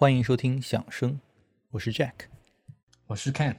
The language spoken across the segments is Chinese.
欢迎收听响声，我是 Jack。我是 Ken。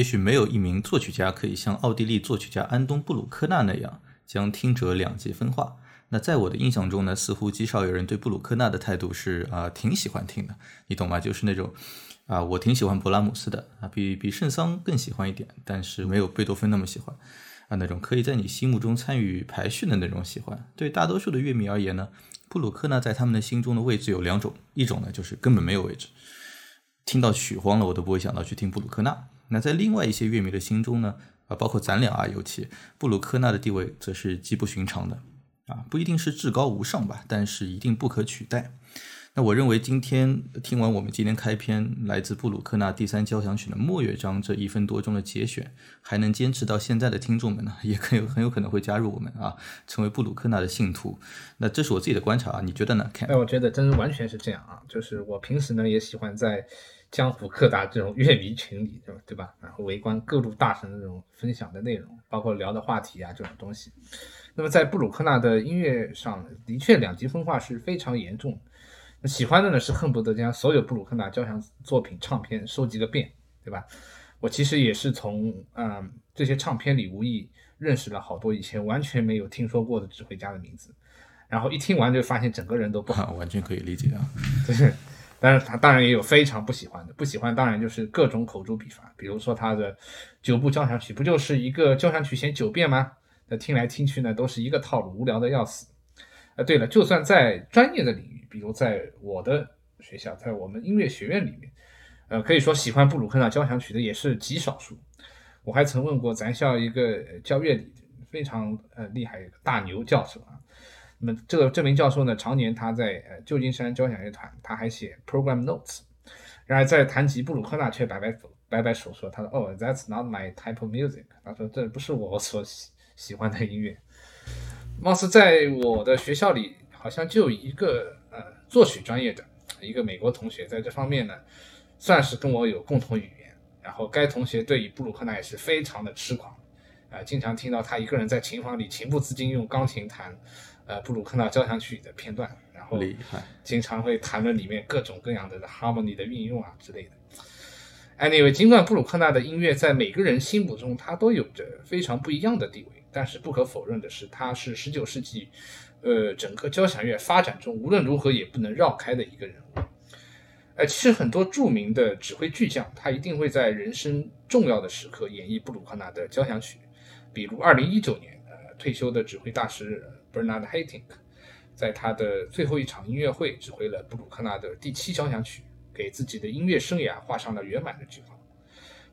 也许没有一名作曲家可以像奥地利作曲家安东·布鲁克纳那样将听者两极分化。那在我的印象中呢，似乎极少有人对布鲁克纳的态度是啊挺喜欢听的，你懂吗？就是那种啊我挺喜欢勃拉姆斯的啊，比比圣桑更喜欢一点，但是没有贝多芬那么喜欢啊那种可以在你心目中参与排序的那种喜欢。对大多数的乐迷而言呢，布鲁克纳在他们的心中的位置有两种，一种呢就是根本没有位置，听到曲荒了我都不会想到去听布鲁克纳。那在另外一些乐迷的心中呢，啊，包括咱俩啊，尤其布鲁克纳的地位则是极不寻常的，啊，不一定是至高无上吧，但是一定不可取代。那我认为今天听完我们今天开篇来自布鲁克纳第三交响曲的末乐章这一分多钟的节选，还能坚持到现在的听众们呢，也很有很有可能会加入我们啊，成为布鲁克纳的信徒。那这是我自己的观察啊，你觉得呢？看，哎，我觉得真完全是这样啊，就是我平时呢也喜欢在。江湖客达这种乐迷群里，对吧？对吧？然后围观各路大神的这种分享的内容，包括聊的话题啊，这种东西。那么在布鲁克纳的音乐上，的确两极分化是非常严重的。那喜欢的呢是恨不得将所有布鲁克纳交响作品唱片收集个遍，对吧？我其实也是从嗯这些唱片里无意认识了好多以前完全没有听说过的指挥家的名字，然后一听完就发现整个人都不好，完全可以理解啊，就是。但是他当然也有非常不喜欢的，不喜欢当然就是各种口诛笔伐，比如说他的九部交响曲，不就是一个交响曲写九遍吗？那听来听去呢，都是一个套路，无聊的要死。啊，对了，就算在专业的领域，比如在我的学校，在我们音乐学院里面，呃，可以说喜欢布鲁克纳交响曲的也是极少数。我还曾问过咱校一个教乐理非常呃厉害一个大牛教授啊。那么这个这名教授呢，常年他在呃旧金山交响乐团，他还写 program notes。然而在谈及布鲁克纳，却摆摆手摆摆手说：“他说哦，that's not my type of music。”他说这不是我所喜喜欢的音乐。貌似在我的学校里，好像就一个呃作曲专业的一个美国同学，在这方面呢，算是跟我有共同语言。然后该同学对于布鲁克纳也是非常的痴狂，啊，经常听到他一个人在琴房里情不自禁用钢琴弹。呃，布鲁克纳交响曲的片段，然后经常会谈论里面各种各样的 harmony 的运用啊之类的。Anyway，尽管布鲁克纳的音乐在每个人心目中他都有着非常不一样的地位，但是不可否认的是，他是十九世纪呃整个交响乐发展中无论如何也不能绕开的一个人物。呃，其实很多著名的指挥巨匠，他一定会在人生重要的时刻演绎布鲁克纳的交响曲，比如二零一九年呃退休的指挥大师。Bernard Haitink 在他的最后一场音乐会指挥了布鲁克纳的第七交响曲，给自己的音乐生涯画上了圆满的句号。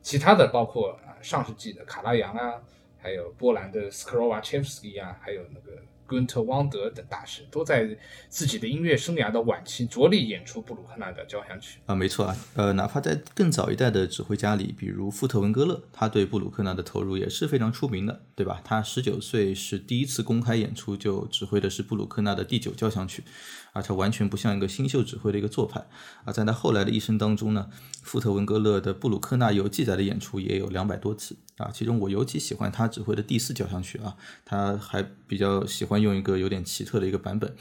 其他的包括啊上世纪的卡拉扬啊，还有波兰的斯科罗瓦切夫斯基啊，还有那个。根特汪德等大师都在自己的音乐生涯的晚期着力演出布鲁克纳的交响曲啊，没错啊，呃，哪怕在更早一代的指挥家里，比如富特文格勒，他对布鲁克纳的投入也是非常出名的，对吧？他十九岁是第一次公开演出就指挥的是布鲁克纳的第九交响曲。而且完全不像一个新秀指挥的一个做派啊，在他后来的一生当中呢，富特文格勒的布鲁克纳有记载的演出也有两百多次啊，其中我尤其喜欢他指挥的第四交响曲啊，他还比较喜欢用一个有点奇特的一个版本。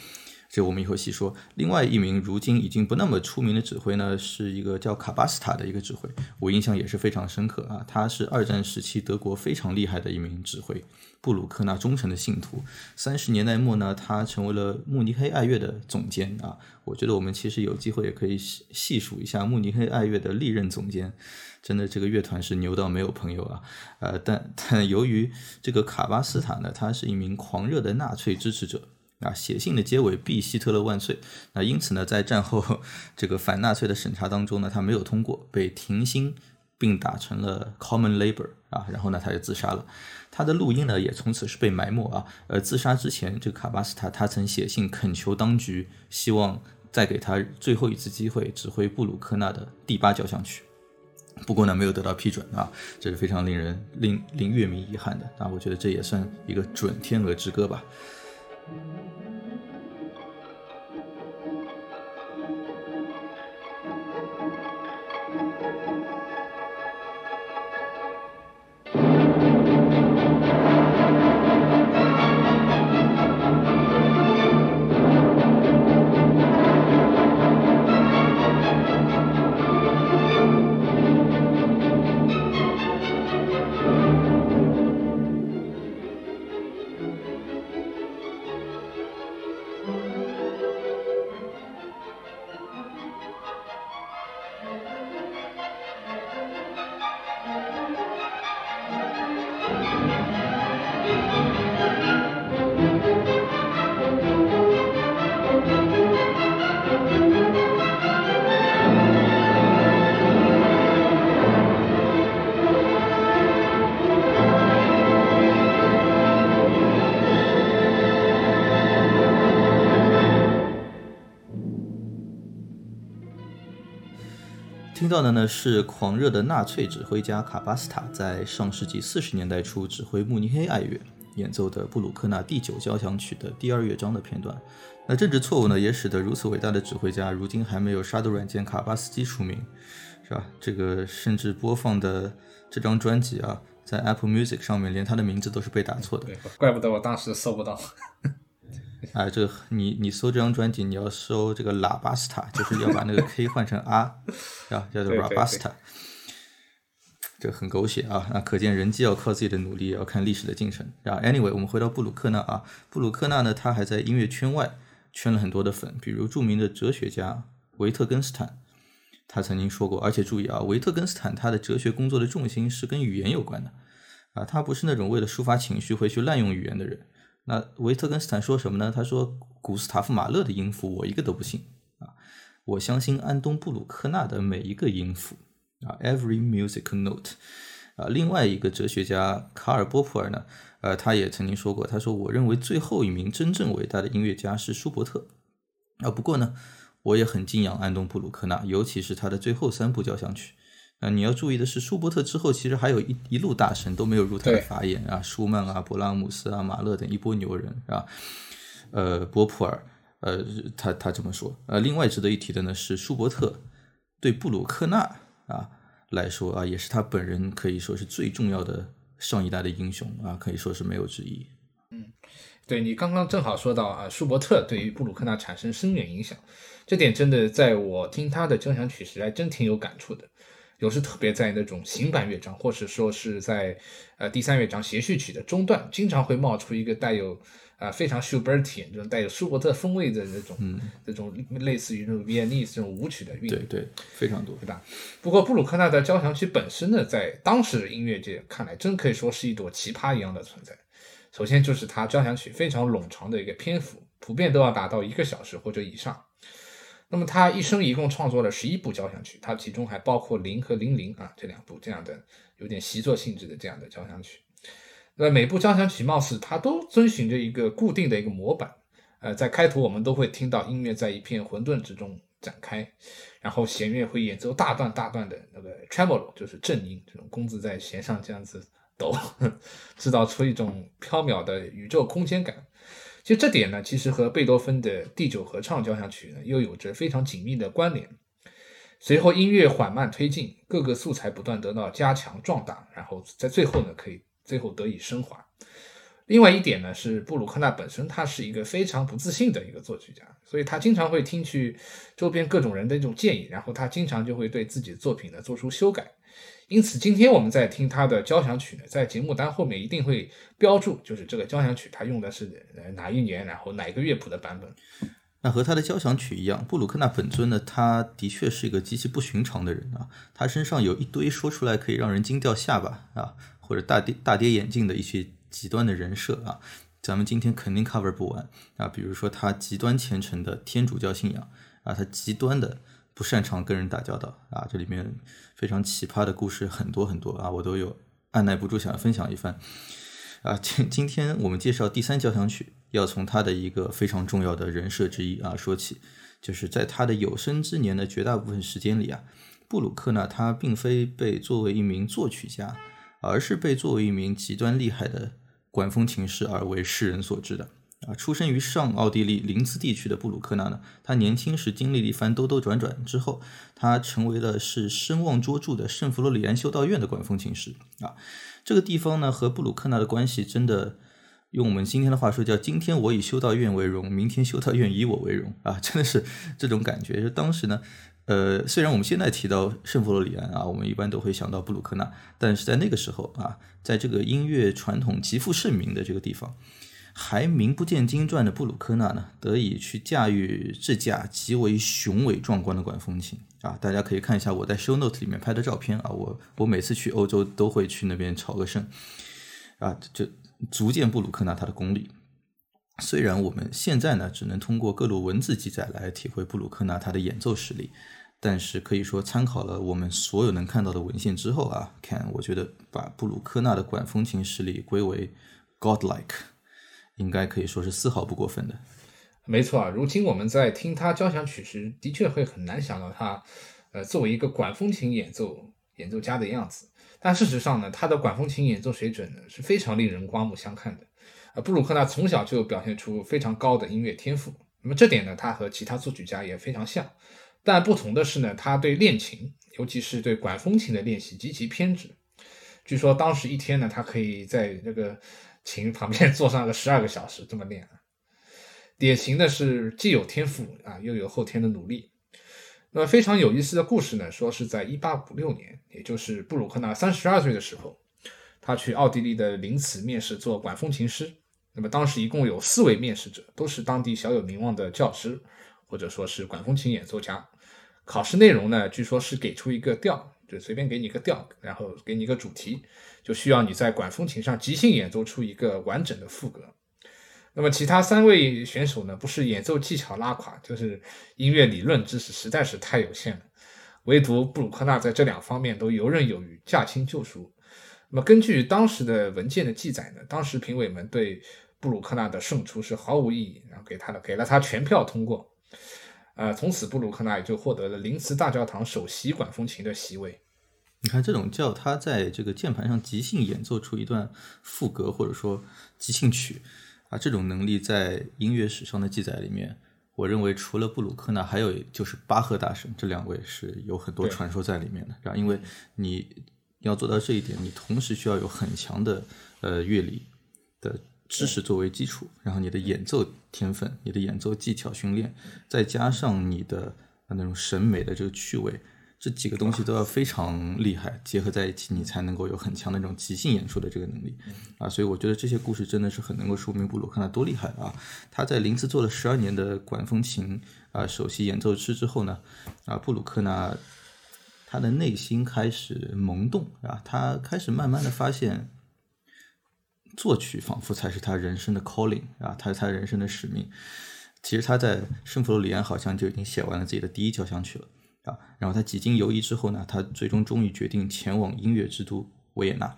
这我们以后细说。另外一名如今已经不那么出名的指挥呢，是一个叫卡巴斯塔的一个指挥，我印象也是非常深刻啊。他是二战时期德国非常厉害的一名指挥，布鲁克纳忠诚的信徒。三十年代末呢，他成为了慕尼黑爱乐的总监啊。我觉得我们其实有机会也可以细细数一下慕尼黑爱乐的历任总监，真的这个乐团是牛到没有朋友啊。呃，但但由于这个卡巴斯塔呢，他是一名狂热的纳粹支持者。啊，写信的结尾必希特勒万岁。那因此呢，在战后这个反纳粹的审查当中呢，他没有通过，被停薪，并打成了 common labor 啊。然后呢，他就自杀了。他的录音呢，也从此是被埋没啊。呃，自杀之前，这个卡巴斯塔他曾写信恳求当局，希望再给他最后一次机会指挥布鲁克纳的第八交响曲。不过呢，没有得到批准啊，这是非常令人令令乐迷遗憾的啊。我觉得这也算一个准天鹅之歌吧。Thank you. 听到的呢是狂热的纳粹指挥家卡巴斯塔在上世纪四十年代初指挥慕尼黑爱乐演奏的布鲁克纳第九交响曲的第二乐章的片段。那政治错误呢，也使得如此伟大的指挥家如今还没有杀毒软件卡巴斯基出名，是吧？这个甚至播放的这张专辑啊，在 Apple Music 上面连他的名字都是被打错的。怪不得我当时搜不到。啊，这个你你搜这张专辑，你要搜这个喇叭斯塔，就是要把那个 K 换成 R，啊，叫做 Rabasta，这很狗血啊！那可见人既要靠自己的努力，也要看历史的进程。然后，Anyway，我们回到布鲁克纳啊，布鲁克纳呢，他还在音乐圈外圈了很多的粉，比如著名的哲学家维特根斯坦，他曾经说过，而且注意啊，维特根斯坦他的哲学工作的重心是跟语言有关的，啊，他不是那种为了抒发情绪会去滥用语言的人。那维特根斯坦说什么呢？他说：“古斯塔夫马勒的音符我一个都不信啊，我相信安东布鲁克纳的每一个音符啊，every musical note 啊。”另外一个哲学家卡尔波普尔呢，呃，他也曾经说过，他说：“我认为最后一名真正伟大的音乐家是舒伯特啊。”不过呢，我也很敬仰安东布鲁克纳，尤其是他的最后三部交响曲。啊，你要注意的是，舒伯特之后其实还有一一路大神都没有入他的法眼啊，舒曼啊、勃拉姆斯啊、马勒等一波牛人啊。呃，波普尔，呃，他他这么说。呃，另外值得一提的呢是，舒伯特对布鲁克纳啊来说啊，也是他本人可以说是最重要的上一代的英雄啊，可以说是没有之一。嗯，对你刚刚正好说到啊，舒伯特对于布鲁克纳产生深远影响，这点真的在我听他的交响曲时还真挺有感触的。有时特别在那种行板乐章，或者说是在呃第三乐章协序曲的中段，经常会冒出一个带有啊非常舒伯特这种带有舒伯特风味的那种这种类似于那种 Viennese 这种舞曲的韵。对对，非常多，对吧？不过布鲁克纳的交响曲本身呢，在当时的音乐界看来，真可以说是一朵奇葩一样的存在。首先就是它交响曲非常冗长的一个篇幅，普遍都要达到一个小时或者以上。那么他一生一共创作了十一部交响曲，他其中还包括零和零零啊这两部这样的有点习作性质的这样的交响曲。那每部交响曲貌似他都遵循着一个固定的一个模板，呃，在开头我们都会听到音乐在一片混沌之中展开，然后弦乐会演奏大段大段的那个 tremolo，就是正音，这种弓子在弦上这样子抖，制造出一种飘渺的宇宙空间感。其实这点呢，其实和贝多芬的第九合唱交响曲呢，又有着非常紧密的关联。随后音乐缓慢推进，各个素材不断得到加强壮大，然后在最后呢，可以最后得以升华。另外一点呢，是布鲁克纳本身他是一个非常不自信的一个作曲家，所以他经常会听取周边各种人的一种建议，然后他经常就会对自己的作品呢做出修改。因此，今天我们在听他的交响曲呢，在节目单后面一定会标注，就是这个交响曲他用的是哪一年，然后哪一个乐谱的版本。那和他的交响曲一样，布鲁克纳本尊呢，他的确是一个极其不寻常的人啊，他身上有一堆说出来可以让人惊掉下巴啊，或者大跌大跌眼镜的一些。极端的人设啊，咱们今天肯定 cover 不完啊。比如说他极端虔诚的天主教信仰啊，他极端的不擅长跟人打交道啊。这里面非常奇葩的故事很多很多啊，我都有按耐不住想要分享一番啊。今今天我们介绍第三交响曲，要从他的一个非常重要的人设之一啊说起，就是在他的有生之年的绝大部分时间里啊，布鲁克呢他并非被作为一名作曲家。而是被作为一名极端厉害的管风琴师而为世人所知的啊！出生于上奥地利林茨地区的布鲁克纳呢，他年轻时经历了一番兜兜转转之后，他成为了是声望卓著的圣弗洛里安修道院的管风琴师啊！这个地方呢，和布鲁克纳的关系真的，用我们今天的话说，叫今天我以修道院为荣，明天修道院以我为荣啊！真的是这种感觉。就当时呢。呃，虽然我们现在提到圣弗洛里安啊，我们一般都会想到布鲁克纳，但是在那个时候啊，在这个音乐传统极负盛名的这个地方，还名不见经传的布鲁克纳呢，得以去驾驭这架极为雄伟壮观的管风琴啊！大家可以看一下我在 show note 里面拍的照片啊，我我每次去欧洲都会去那边朝个圣啊，就足见布鲁克纳他的功力。虽然我们现在呢，只能通过各路文字记载来体会布鲁克纳他的演奏实力。但是可以说，参考了我们所有能看到的文献之后啊，看我觉得把布鲁克纳的管风琴实力归为 godlike，应该可以说是丝毫不过分的。没错啊，如今我们在听他交响曲时，的确会很难想到他，呃，作为一个管风琴演奏演奏家的样子。但事实上呢，他的管风琴演奏水准呢是非常令人刮目相看的。呃，布鲁克纳从小就表现出非常高的音乐天赋。那么这点呢，他和其他作曲家也非常像。但不同的是呢，他对练琴，尤其是对管风琴的练习极其偏执。据说当时一天呢，他可以在这个琴旁边 坐上个十二个小时这么练啊。典型的是既有天赋啊，又有后天的努力。那么非常有意思的故事呢，说是在一八五六年，也就是布鲁克纳三十二岁的时候，他去奥地利的林茨面试做管风琴师。那么当时一共有四位面试者，都是当地小有名望的教师，或者说是管风琴演奏家。考试内容呢，据说是给出一个调，就随便给你一个调，然后给你一个主题，就需要你在管风琴上即兴演奏出一个完整的副歌。那么其他三位选手呢，不是演奏技巧拉垮，就是音乐理论知识实在是太有限了。唯独布鲁克纳在这两方面都游刃有余，驾轻就熟。那么根据当时的文件的记载呢，当时评委们对布鲁克纳的胜出是毫无意义，然后给他的给了他全票通过。呃，从此布鲁克纳也就获得了林茨大教堂首席管风琴的席位。你看，这种叫他在这个键盘上即兴演奏出一段副歌，或者说即兴曲啊，这种能力在音乐史上的记载里面，我认为除了布鲁克纳，还有就是巴赫大神，这两位是有很多传说在里面的。然后，因为你要做到这一点，你同时需要有很强的呃乐理的。知识作为基础，然后你的演奏天分、你的演奏技巧训练，再加上你的那种审美的这个趣味，这几个东西都要非常厉害，结合在一起，你才能够有很强的这种即兴演出的这个能力啊！所以我觉得这些故事真的是很能够说明布鲁克纳多厉害啊！他在林茨做了十二年的管风琴啊首席演奏师之后呢，啊，布鲁克纳他的内心开始萌动啊，他开始慢慢的发现。作曲仿佛才是他人生的 calling 啊，他是他人生的使命。其实他在圣弗洛里安好像就已经写完了自己的第一交响曲了然后他几经犹豫之后呢，他最终终于决定前往音乐之都维也纳。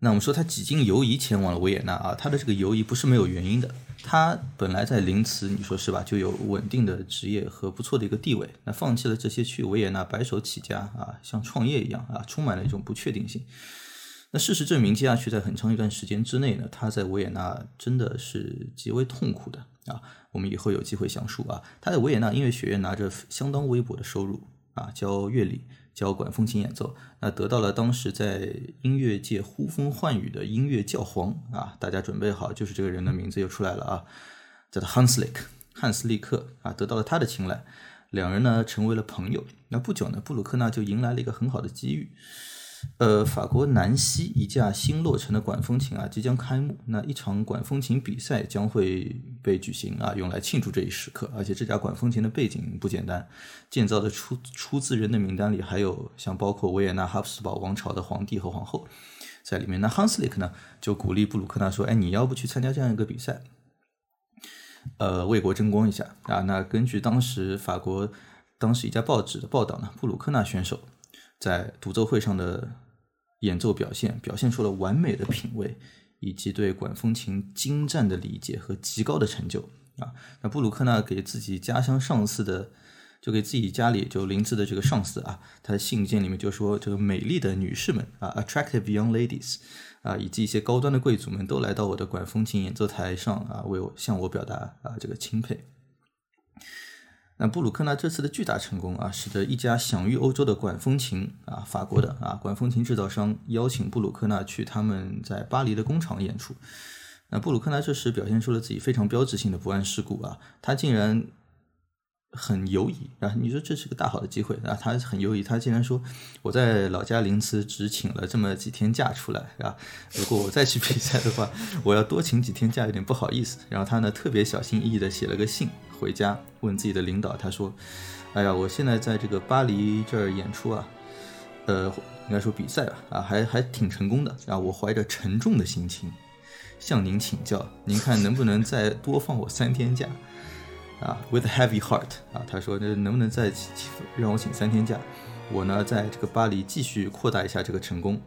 那我们说他几经犹疑前往了维也纳啊，他的这个犹疑不是没有原因的。他本来在林茨，你说是吧，就有稳定的职业和不错的一个地位。那放弃了这些去维也纳白手起家啊，像创业一样啊，充满了一种不确定性。那事实证明，接下去在很长一段时间之内呢，他在维也纳真的是极为痛苦的啊。我们以后有机会详述啊。他在维也纳音乐学院拿着相当微薄的收入啊，教乐理。交管风琴演奏，那得到了当时在音乐界呼风唤雨的音乐教皇啊！大家准备好，就是这个人的名字又出来了啊，叫做 Hanslick，汉斯利克啊，得到了他的青睐，两人呢成为了朋友。那不久呢，布鲁克纳就迎来了一个很好的机遇。呃，法国南西一架新落成的管风琴啊，即将开幕。那一场管风琴比赛将会被举行啊，用来庆祝这一时刻。而且这架管风琴的背景不简单，建造的出出自人的名单里还有像包括维也纳哈布斯堡王朝的皇帝和皇后在里面。那 Hanslick 呢，就鼓励布鲁克纳说：“哎，你要不去参加这样一个比赛，呃，为国争光一下啊？”那根据当时法国当时一家报纸的报道呢，布鲁克纳选手。在独奏会上的演奏表现，表现出了完美的品味，以及对管风琴精湛的理解和极高的成就啊。那布鲁克纳给自己家乡上司的，就给自己家里就林子的这个上司啊，他的信件里面就说，这个美丽的女士们啊，attractive young ladies 啊，以及一些高端的贵族们都来到我的管风琴演奏台上啊，为我向我表达啊这个钦佩。那布鲁克纳这次的巨大成功啊，使得一家享誉欧洲的管风琴啊，法国的啊管风琴制造商邀请布鲁克纳去他们在巴黎的工厂演出。那布鲁克纳这时表现出了自己非常标志性的不谙世故啊，他竟然很犹疑啊，你说这是个大好的机会啊，他很犹疑，他竟然说我在老家临淄只请了这么几天假出来啊，如果我再去 比赛的话，我要多请几天假，有点不好意思。然后他呢特别小心翼翼的写了个信。回家问自己的领导，他说：“哎呀，我现在在这个巴黎这儿演出啊，呃，应该说比赛吧，啊，还还挺成功的。啊我怀着沉重的心情向您请教，您看能不能再多放我三天假？啊，with heavy heart 啊，他说这能不能再让我请三天假？我呢，在这个巴黎继续扩大一下这个成功，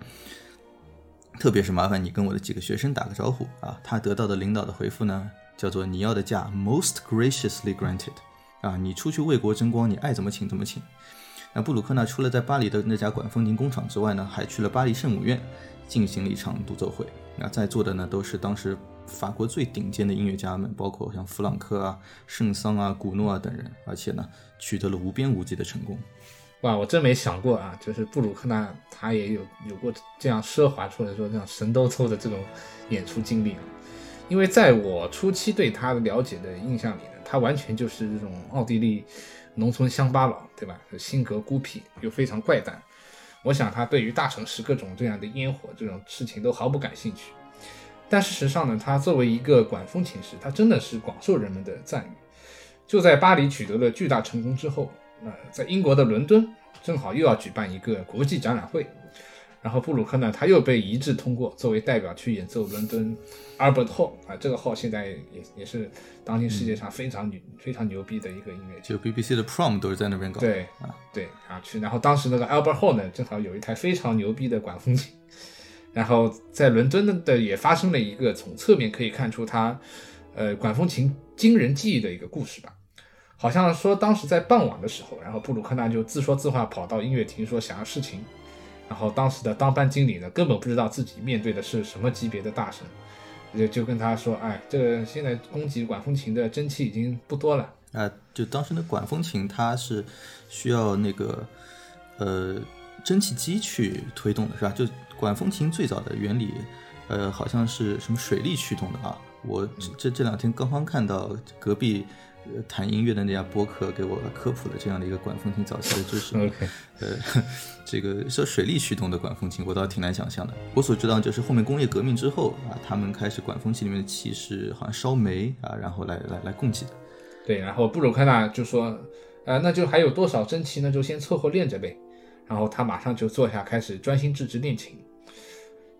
特别是麻烦你跟我的几个学生打个招呼啊。他得到的领导的回复呢？”叫做你要的假，most graciously granted，啊，你出去为国争光，你爱怎么请怎么请。那布鲁克纳除了在巴黎的那家管风琴工厂之外呢，还去了巴黎圣母院进行了一场独奏会。那在座的呢都是当时法国最顶尖的音乐家们，包括像弗朗克啊、圣桑啊、古诺啊等人，而且呢取得了无边无际的成功。哇，我真没想过啊，就是布鲁克纳他也有有过这样奢华或者说这样神兜抽的这种演出经历啊。因为在我初期对他的了解的印象里呢，他完全就是这种奥地利农村乡巴佬，对吧？性格孤僻又非常怪诞。我想他对于大城市各种这样的烟火这种事情都毫不感兴趣。但事实上呢，他作为一个管风琴师，他真的是广受人们的赞誉。就在巴黎取得了巨大成功之后，呃，在英国的伦敦正好又要举办一个国际展览会。然后布鲁克呢，他又被一致通过作为代表去演奏伦敦 Albert Hall 啊，这个号现在也也是当今世界上非常牛非常牛逼的一个音乐就 BBC 的 Prom 都是在那边搞。对啊，对啊去，然后当时那个 Albert Hall 呢，正好有一台非常牛逼的管风琴，然后在伦敦的也发生了一个从侧面可以看出他呃管风琴惊人记忆的一个故事吧。好像说当时在傍晚的时候，然后布鲁克纳就自说自话跑到音乐厅说想要试琴。然后当时的当班经理呢，根本不知道自己面对的是什么级别的大神，就就跟他说：“哎，这个现在供给管风琴的蒸汽已经不多了。”啊，就当时的管风琴它是需要那个呃蒸汽机去推动的，是吧？就管风琴最早的原理，呃，好像是什么水力驱动的啊。我这这两天刚刚看到隔壁。呃谈音乐的那家播客给我科普了这样的一个管风琴早期的知识。OK，呃，这个说水力驱动的管风琴，我倒挺难想象的。我所知道就是后面工业革命之后啊，他们开始管风琴里面的气是好像烧煤啊，然后来来来供给的。对，然后布鲁克纳就说，呃，那就还有多少蒸汽，那就先凑合练着呗。然后他马上就坐下开始专心致志练琴。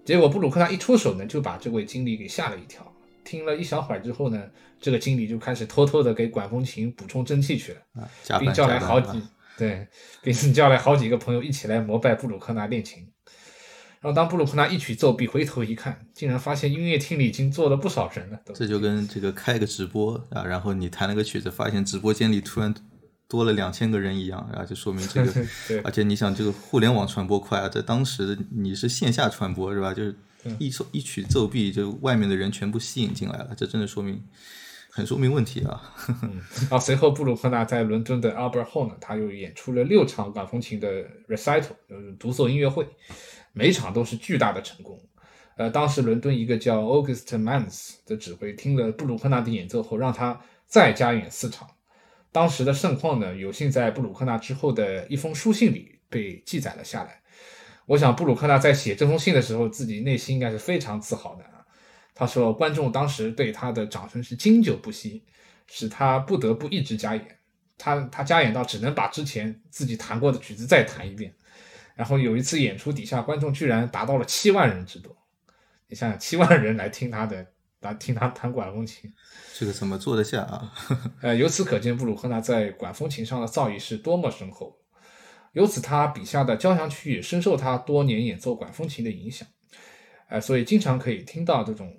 结果布鲁克纳一出手呢，就把这位经理给吓了一跳。听了一小会儿之后呢，这个经理就开始偷偷的给管风琴补充蒸汽去了，并叫来好几对，并叫来好几个朋友一起来膜拜布鲁克纳练琴。然后当布鲁克纳一曲奏毕，回头一看，竟然发现音乐厅里已经坐了不少人了。这就跟这个开个直播啊，然后你弹了个曲子，发现直播间里突然多了两千个人一样，然后就说明这个。而且你想，这个互联网传播快啊，在当时你是线下传播是吧？就是一首一曲奏毕，就外面的人全部吸引进来了，这真的说明很说明问题啊。啊，随后布鲁克纳在伦敦的 Albert Hall 呢，他又演出了六场管风琴的 recital，就是独奏音乐会。每场都是巨大的成功，呃，当时伦敦一个叫 August Mans 的指挥听了布鲁克纳的演奏后，让他再加演四场。当时的盛况呢，有幸在布鲁克纳之后的一封书信里被记载了下来。我想布鲁克纳在写这封信的时候，自己内心应该是非常自豪的啊。他说，观众当时对他的掌声是经久不息，使他不得不一直加演。他他加演到只能把之前自己弹过的曲子再弹一遍。然后有一次演出，底下观众居然达到了七万人之多。你想想，七万人来听他的，来听他弹管风琴，这个怎么坐得下啊？呃，由此可见，布鲁克纳在管风琴上的造诣是多么深厚。由此，他笔下的交响曲也深受他多年演奏管风琴的影响。呃，所以经常可以听到这种，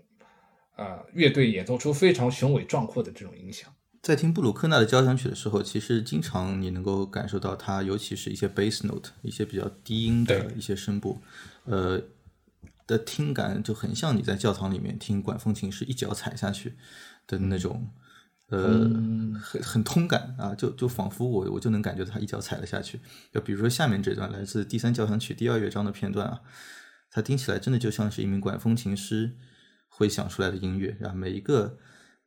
呃，乐队演奏出非常雄伟壮阔的这种影响。在听布鲁克纳的交响曲的时候，其实经常你能够感受到它，尤其是一些 bass note，一些比较低音的一些声部，呃，的听感就很像你在教堂里面听管风琴是一脚踩下去的那种，呃，很很通感啊，就就仿佛我我就能感觉他一脚踩了下去。就比如说下面这段来自第三交响曲第二乐章的片段啊，它听起来真的就像是一名管风琴师会想出来的音乐啊，每一个。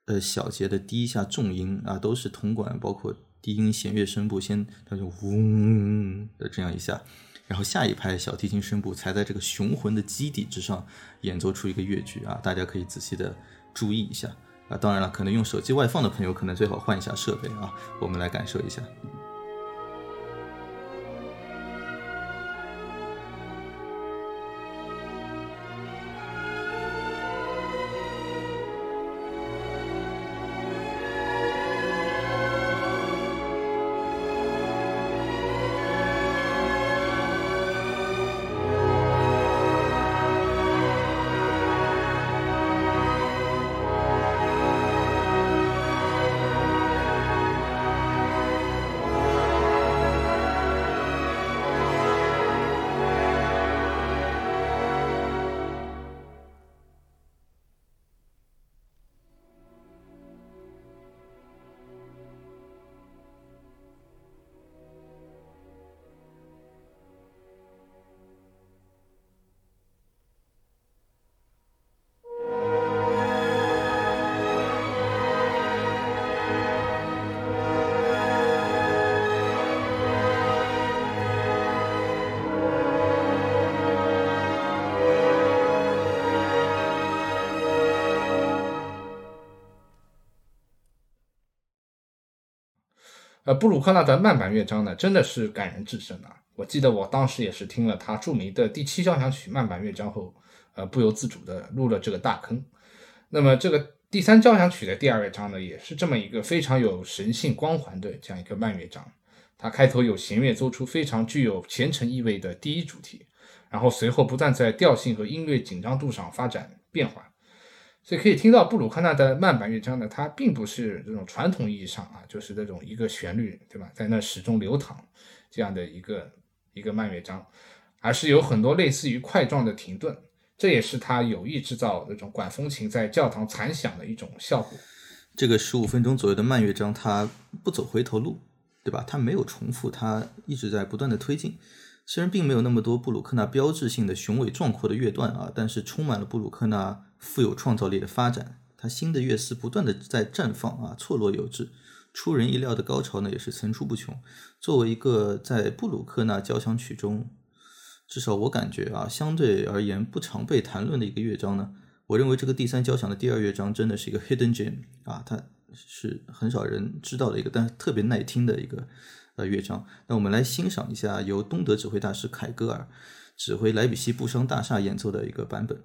呃，小节的第一下重音啊，都是铜管，包括低音弦乐声部，先它就嗡的这样一下，然后下一拍小提琴声部才在这个雄浑的基底之上演奏出一个乐句啊，大家可以仔细的注意一下啊。当然了，可能用手机外放的朋友，可能最好换一下设备啊，我们来感受一下。呃，布鲁克纳的慢板乐章呢，真的是感人至深啊！我记得我当时也是听了他著名的第七交响曲慢板乐章后，呃，不由自主的入了这个大坑。那么这个第三交响曲的第二乐章呢，也是这么一个非常有神性光环的这样一个慢乐章。它开头有弦乐奏出非常具有虔诚意味的第一主题，然后随后不断在调性和音乐紧张度上发展变化。所以可以听到布鲁克纳的慢板乐章呢，它并不是这种传统意义上啊，就是那种一个旋律，对吧，在那始终流淌这样的一个一个慢乐章，而是有很多类似于块状的停顿，这也是他有意制造那种管风琴在教堂残响的一种效果。这个十五分钟左右的慢乐章，它不走回头路，对吧？它没有重复，它一直在不断的推进。虽然并没有那么多布鲁克纳标志性的雄伟壮阔的乐段啊，但是充满了布鲁克纳。富有创造力的发展，他新的乐思不断的在绽放啊，错落有致，出人意料的高潮呢也是层出不穷。作为一个在布鲁克纳交响曲中，至少我感觉啊，相对而言不常被谈论的一个乐章呢，我认为这个第三交响的第二乐章真的是一个 hidden gem 啊，它是很少人知道的一个，但是特别耐听的一个呃乐章。那我们来欣赏一下由东德指挥大师凯格尔指挥莱比锡布商大厦演奏的一个版本。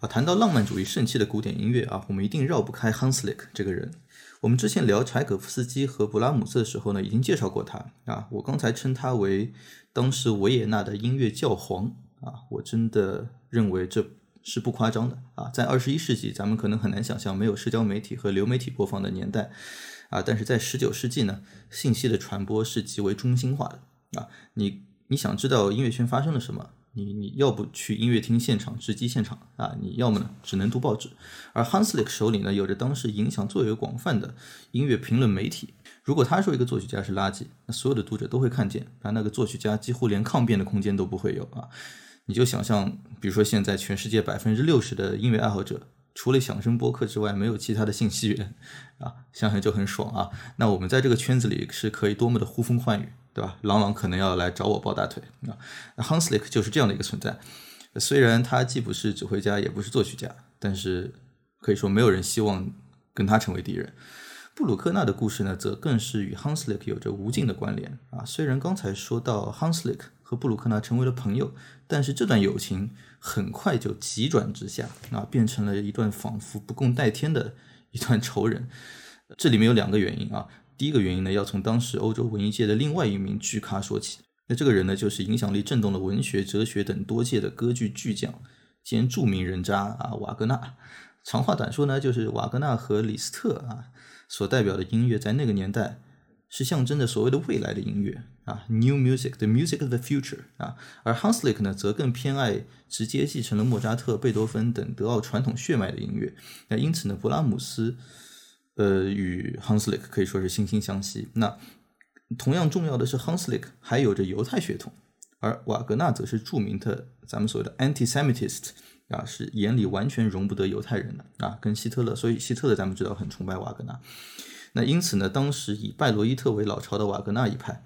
啊，谈到浪漫主义盛期的古典音乐啊，我们一定绕不开 Hanslick 这个人。我们之前聊柴可夫斯基和布拉姆斯的时候呢，已经介绍过他啊。我刚才称他为当时维也纳的音乐教皇啊，我真的认为这是不夸张的啊。在二十一世纪，咱们可能很难想象没有社交媒体和流媒体播放的年代啊，但是在十九世纪呢，信息的传播是极为中心化的啊。你你想知道音乐圈发生了什么？你你要不去音乐厅现场直击现场啊？你要么呢只能读报纸。而 Hanslick 手里呢有着当时影响最为广泛的音乐评论媒体。如果他说一个作曲家是垃圾，那所有的读者都会看见，啊，那个作曲家几乎连抗辩的空间都不会有啊！你就想象，比如说现在全世界百分之六十的音乐爱好者，除了响声播客之外，没有其他的信息源 啊，想想就很爽啊！那我们在这个圈子里是可以多么的呼风唤雨。对吧？朗朗可能要来找我抱大腿啊。那 Hanslick 就是这样的一个存在。虽然他既不是指挥家，也不是作曲家，但是可以说没有人希望跟他成为敌人。布鲁克纳的故事呢，则更是与 Hanslick 有着无尽的关联啊。虽然刚才说到 Hanslick 和布鲁克纳成为了朋友，但是这段友情很快就急转直下啊，变成了一段仿佛不共戴天的一段仇人。这里面有两个原因啊。第一个原因呢，要从当时欧洲文艺界的另外一名巨咖说起。那这个人呢，就是影响力震动了文学、哲学等多届的歌剧巨匠兼著名人渣啊，瓦格纳。长话短说呢，就是瓦格纳和李斯特啊所代表的音乐，在那个年代是象征着所谓的未来的音乐啊，New Music，the music of the future 啊。而 Hanslick 呢，则更偏爱直接继承了莫扎特、贝多芬等德奥传统血脉的音乐。那因此呢，勃拉姆斯。呃，与 Hanslick 可以说是惺惺相惜。那同样重要的是，Hanslick 还有着犹太血统，而瓦格纳则是著名的咱们所谓的 anti-Semitist 啊，是眼里完全容不得犹太人的啊，跟希特勒。所以希特勒咱们知道很崇拜瓦格纳。那因此呢，当时以拜罗伊特为老巢的瓦格纳一派，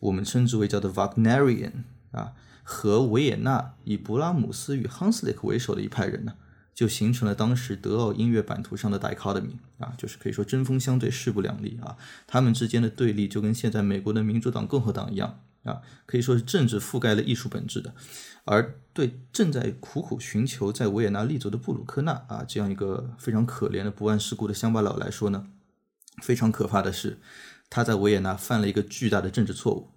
我们称之为叫做 Wagnerian 啊，和维也纳以布拉姆斯与 Hanslick 为首的一派人呢。就形成了当时德奥音乐版图上的 dichotomy 啊，就是可以说针锋相对、势不两立啊。他们之间的对立就跟现在美国的民主党、共和党一样啊，可以说是政治覆盖了艺术本质的。而对正在苦苦寻求在维也纳立足的布鲁克纳啊，这样一个非常可怜的不谙世故的乡巴佬来说呢，非常可怕的是，他在维也纳犯了一个巨大的政治错误。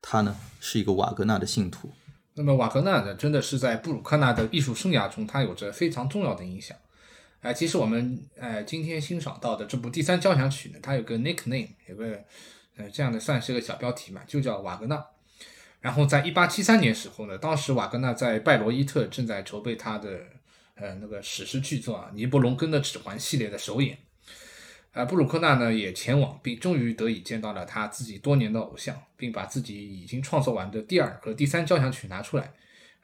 他呢是一个瓦格纳的信徒。那么瓦格纳呢，真的是在布鲁克纳的艺术生涯中，他有着非常重要的影响。哎，其实我们呃今天欣赏到的这部第三交响曲呢，它有个 nickname，有个呃这样的算是个小标题嘛，就叫瓦格纳。然后在一八七三年时候呢，当时瓦格纳在拜罗伊特正在筹备他的呃那个史诗巨作啊《尼伯龙根的指环》系列的首演。啊，布鲁克纳呢也前往，并终于得以见到了他自己多年的偶像，并把自己已经创作完的第二和第三交响曲拿出来，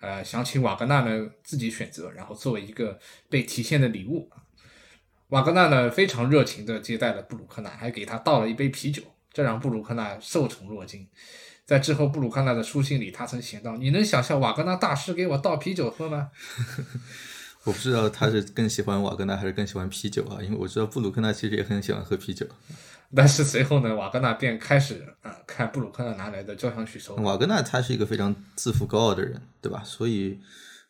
呃，想请瓦格纳呢自己选择，然后作为一个被体现的礼物。瓦格纳呢非常热情地接待了布鲁克纳，还给他倒了一杯啤酒，这让布鲁克纳受宠若惊。在之后布鲁克纳的书信里，他曾写道：“你能想象瓦格纳大师给我倒啤酒喝吗？” 我不知道他是更喜欢瓦格纳还是更喜欢啤酒啊？因为我知道布鲁克纳其实也很喜欢喝啤酒。但是随后呢，瓦格纳便开始啊看布鲁克纳拿来的交响曲手。瓦格纳他是一个非常自负高傲的人，对吧？所以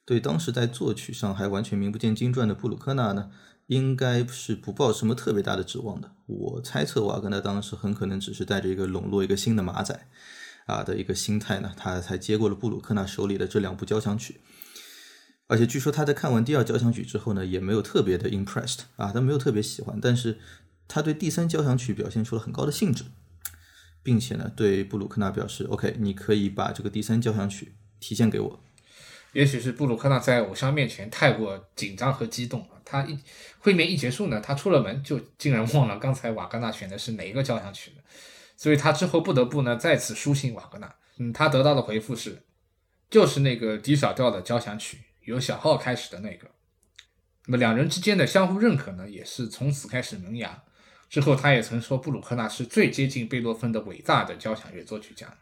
对当时在作曲上还完全名不见经传的布鲁克纳呢，应该是不抱什么特别大的指望的。我猜测瓦格纳当时很可能只是带着一个笼络一个新的马仔啊的一个心态呢，他才接过了布鲁克纳手里的这两部交响曲。而且据说他在看完第二交响曲之后呢，也没有特别的 impressed 啊，他没有特别喜欢。但是他对第三交响曲表现出了很高的兴致，并且呢，对布鲁克纳表示：“OK，你可以把这个第三交响曲提现给我。”也许是布鲁克纳在偶像面前太过紧张和激动了，他一会面一结束呢，他出了门就竟然忘了刚才瓦格纳选的是哪一个交响曲了，所以他之后不得不呢再次书信瓦格纳。嗯，他得到的回复是，就是那个 D 小调的交响曲。由小号开始的那个，那么两人之间的相互认可呢，也是从此开始萌芽。之后，他也曾说布鲁克纳是最接近贝多芬的伟大的交响乐作曲家。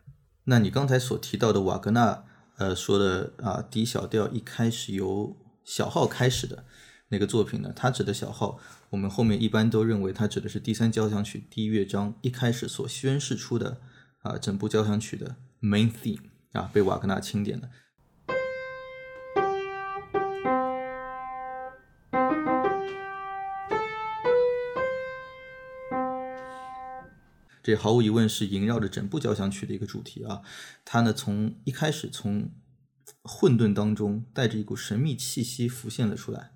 那你刚才所提到的瓦格纳，呃，说的啊，D 小调一开始由小号开始的那个作品呢，他指的小号，我们后面一般都认为他指的是第三交响曲第一乐章一开始所宣示出的啊，整部交响曲的 main theme 啊，被瓦格纳钦点了。这毫无疑问是萦绕着整部交响曲的一个主题啊。它呢从一开始从混沌当中带着一股神秘气息浮现了出来，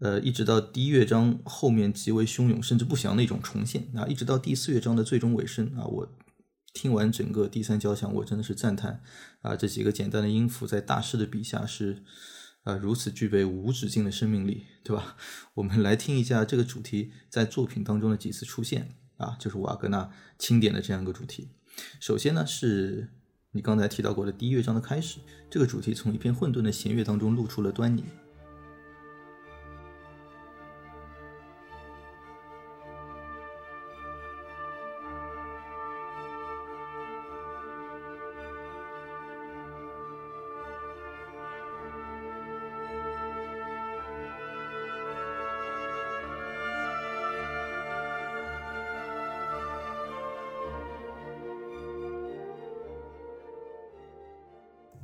呃，一直到第一乐章后面极为汹涌甚至不祥的一种重现啊，一直到第四乐章的最终尾声啊，我听完整个第三交响，我真的是赞叹啊，这几个简单的音符在大师的笔下是。啊，如此具备无止境的生命力，对吧？我们来听一下这个主题在作品当中的几次出现啊，就是瓦格纳钦点的这样一个主题。首先呢，是你刚才提到过的第一乐章的开始，这个主题从一片混沌的弦乐当中露出了端倪。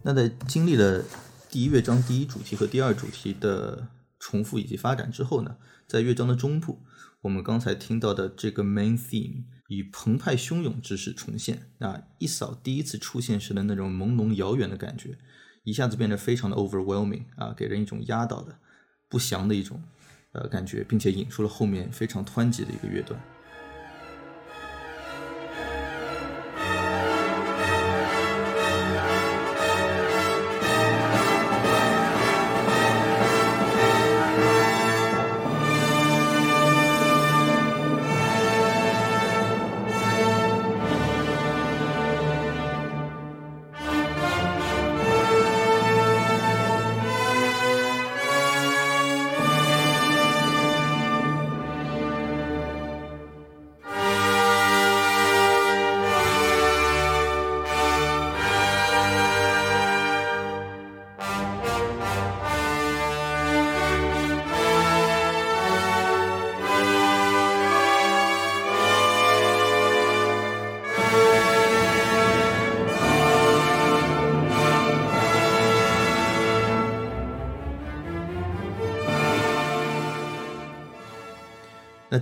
那在经历了第一乐章第一主题和第二主题的重复以及发展之后呢，在乐章的中部，我们刚才听到的这个 main theme 以澎湃汹涌之势重现，啊，一扫第一次出现时的那种朦胧遥远的感觉，一下子变得非常的 overwhelming 啊，给人一种压倒的不祥的一种呃感觉，并且引出了后面非常湍急的一个乐段。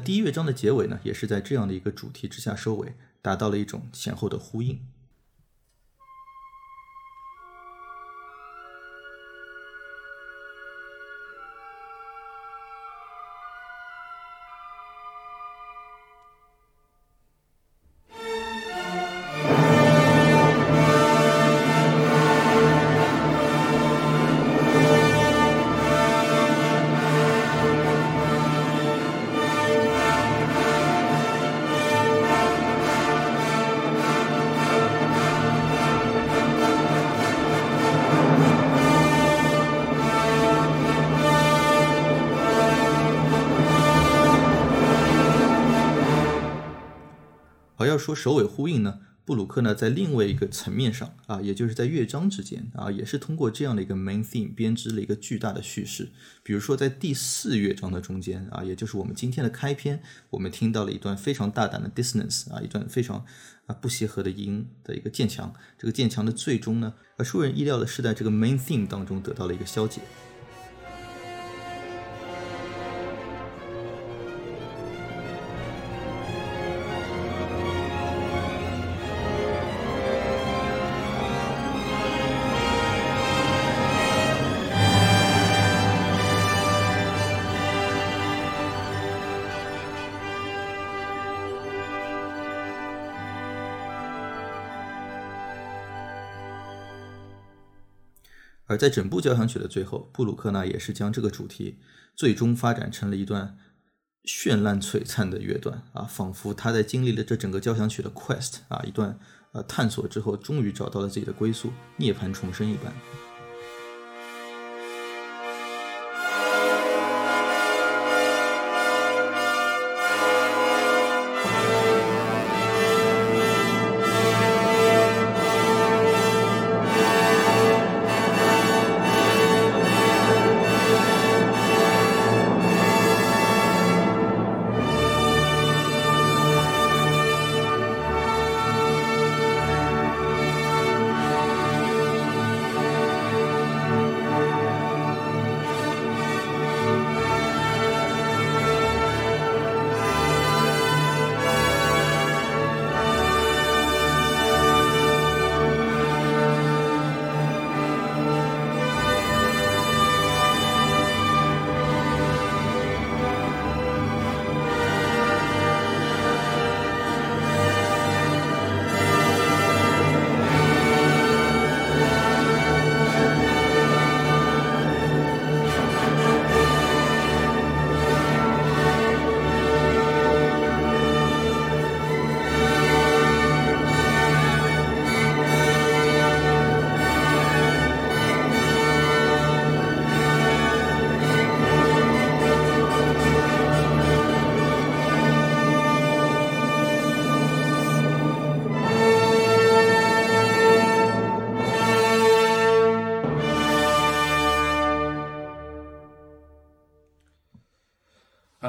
第一乐章的结尾呢，也是在这样的一个主题之下收尾，达到了一种前后的呼应。首尾呼应呢，布鲁克呢在另外一个层面上啊，也就是在乐章之间啊，也是通过这样的一个 main theme 编织了一个巨大的叙事。比如说在第四乐章的中间啊，也就是我们今天的开篇，我们听到了一段非常大胆的 dissonance 啊，一段非常啊不协和的音的一个渐强。这个渐强的最终呢，而出人意料的是在这个 main theme 当中得到了一个消解。而在整部交响曲的最后，布鲁克纳也是将这个主题最终发展成了一段绚烂璀璨的乐段啊，仿佛他在经历了这整个交响曲的 quest 啊一段呃探索之后，终于找到了自己的归宿，涅槃重生一般。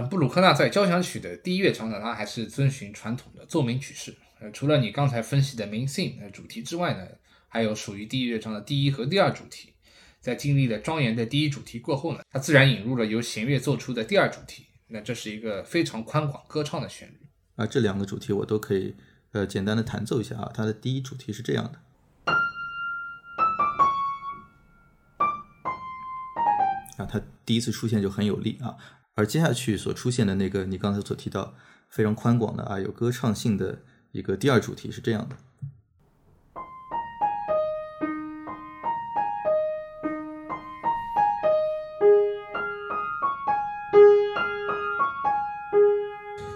布鲁克纳在交响曲的第一乐章呢，它还是遵循传统的奏鸣曲式。呃，除了你刚才分析的 main theme 主题之外呢，还有属于第一乐章的第一和第二主题。在经历了庄严的第一主题过后呢，它自然引入了由弦乐做出的第二主题。那这是一个非常宽广歌唱的旋律啊。这两个主题我都可以呃简单的弹奏一下啊。它的第一主题是这样的啊，它第一次出现就很有力啊。而接下去所出现的那个，你刚才所提到非常宽广的啊，有歌唱性的一个第二主题是这样的。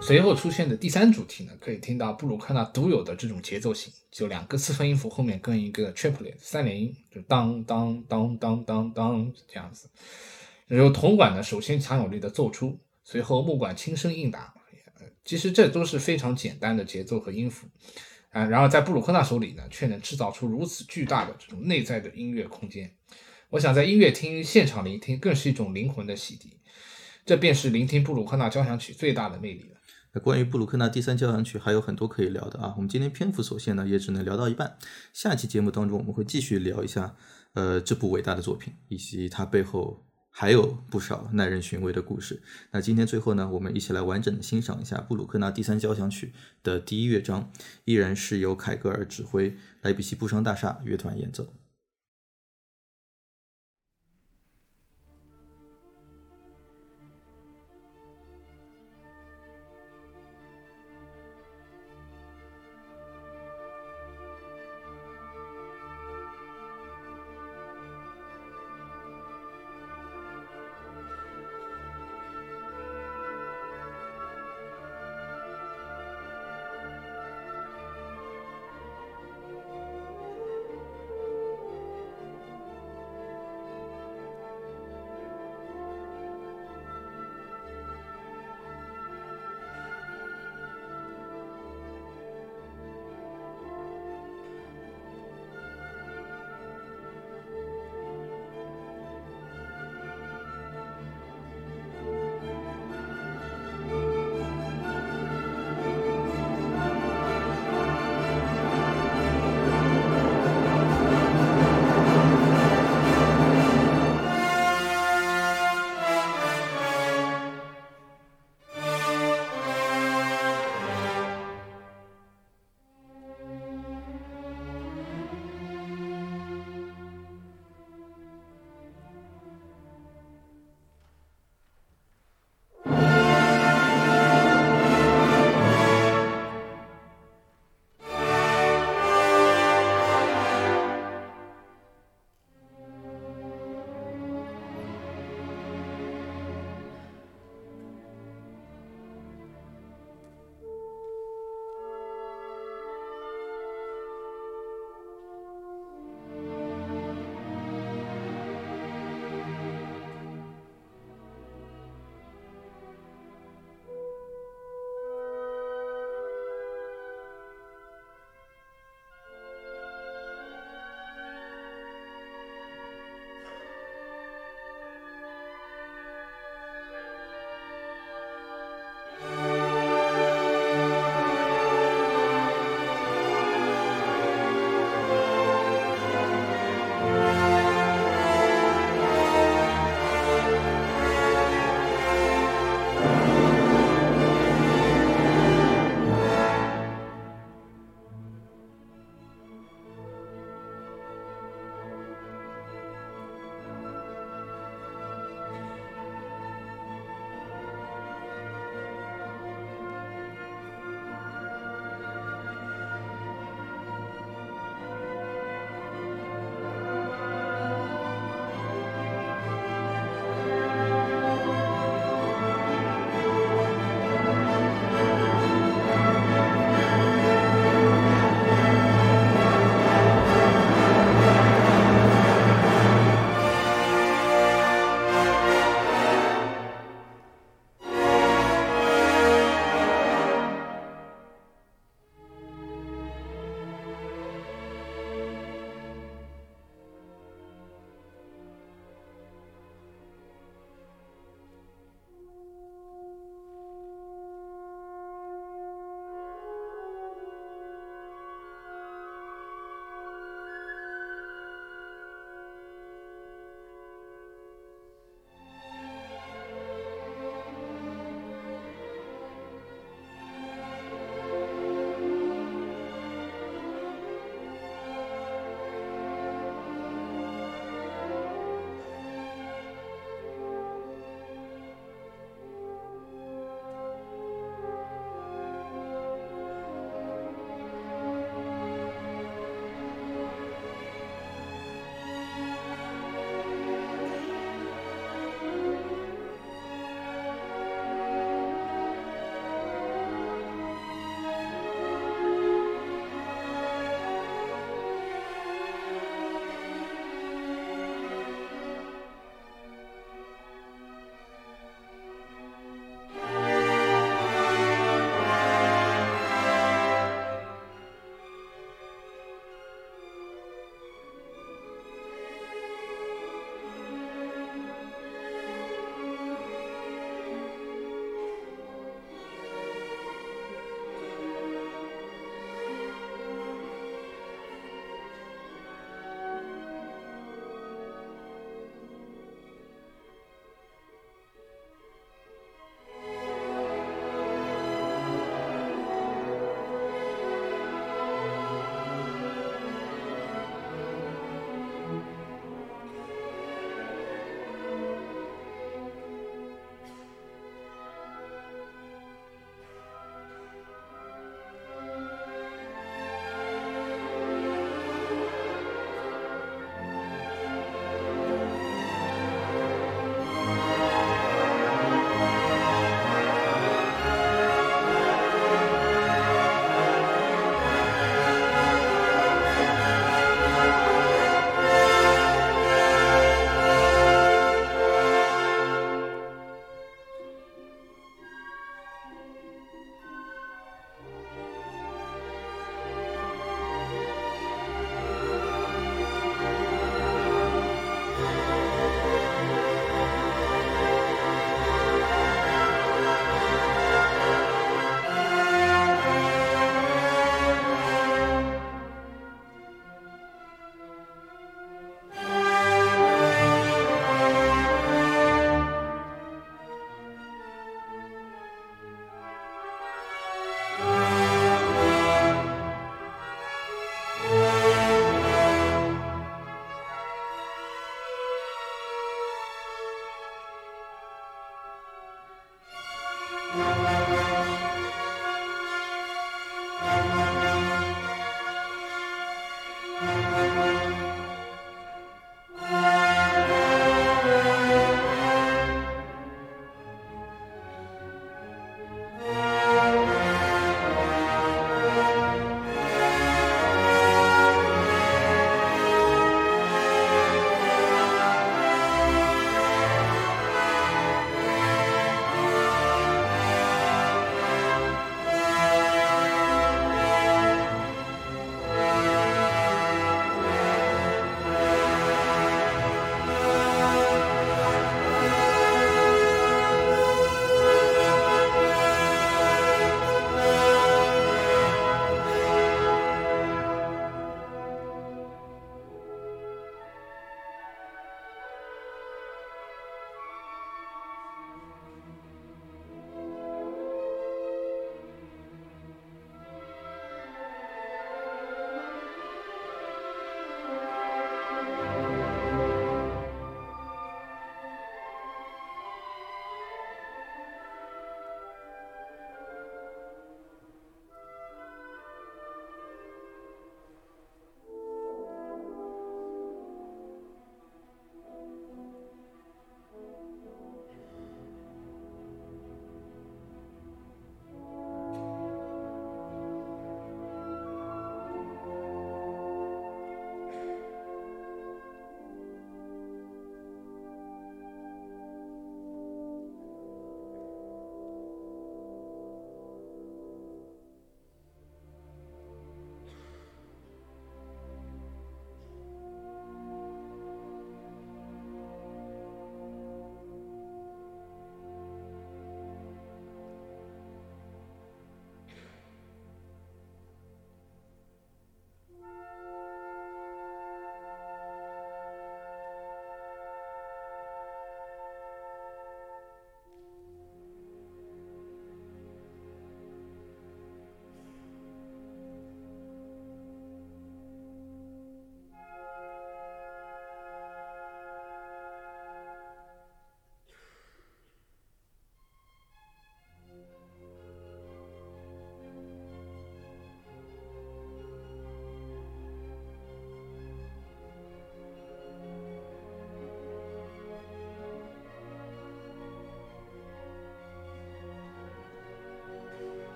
随后出现的第三主题呢，可以听到布鲁克纳独有的这种节奏型，就两个四分音符后面跟一个 triplet 三连音，就当当当当当当这样子。由铜管呢，首先强有力的奏出，随后木管轻声应答。其实这都是非常简单的节奏和音符啊。然而在布鲁克纳手里呢，却能制造出如此巨大的这种内在的音乐空间。我想在音乐厅现场聆听，更是一种灵魂的洗涤。这便是聆听布鲁克纳交响曲最大的魅力了。那关于布鲁克纳第三交响曲还有很多可以聊的啊。我们今天篇幅所限呢，也只能聊到一半。下期节目当中，我们会继续聊一下呃这部伟大的作品以及它背后。还有不少耐人寻味的故事。那今天最后呢，我们一起来完整的欣赏一下布鲁克纳第三交响曲的第一乐章，依然是由凯格尔指挥，莱比锡布商大厦乐团演奏。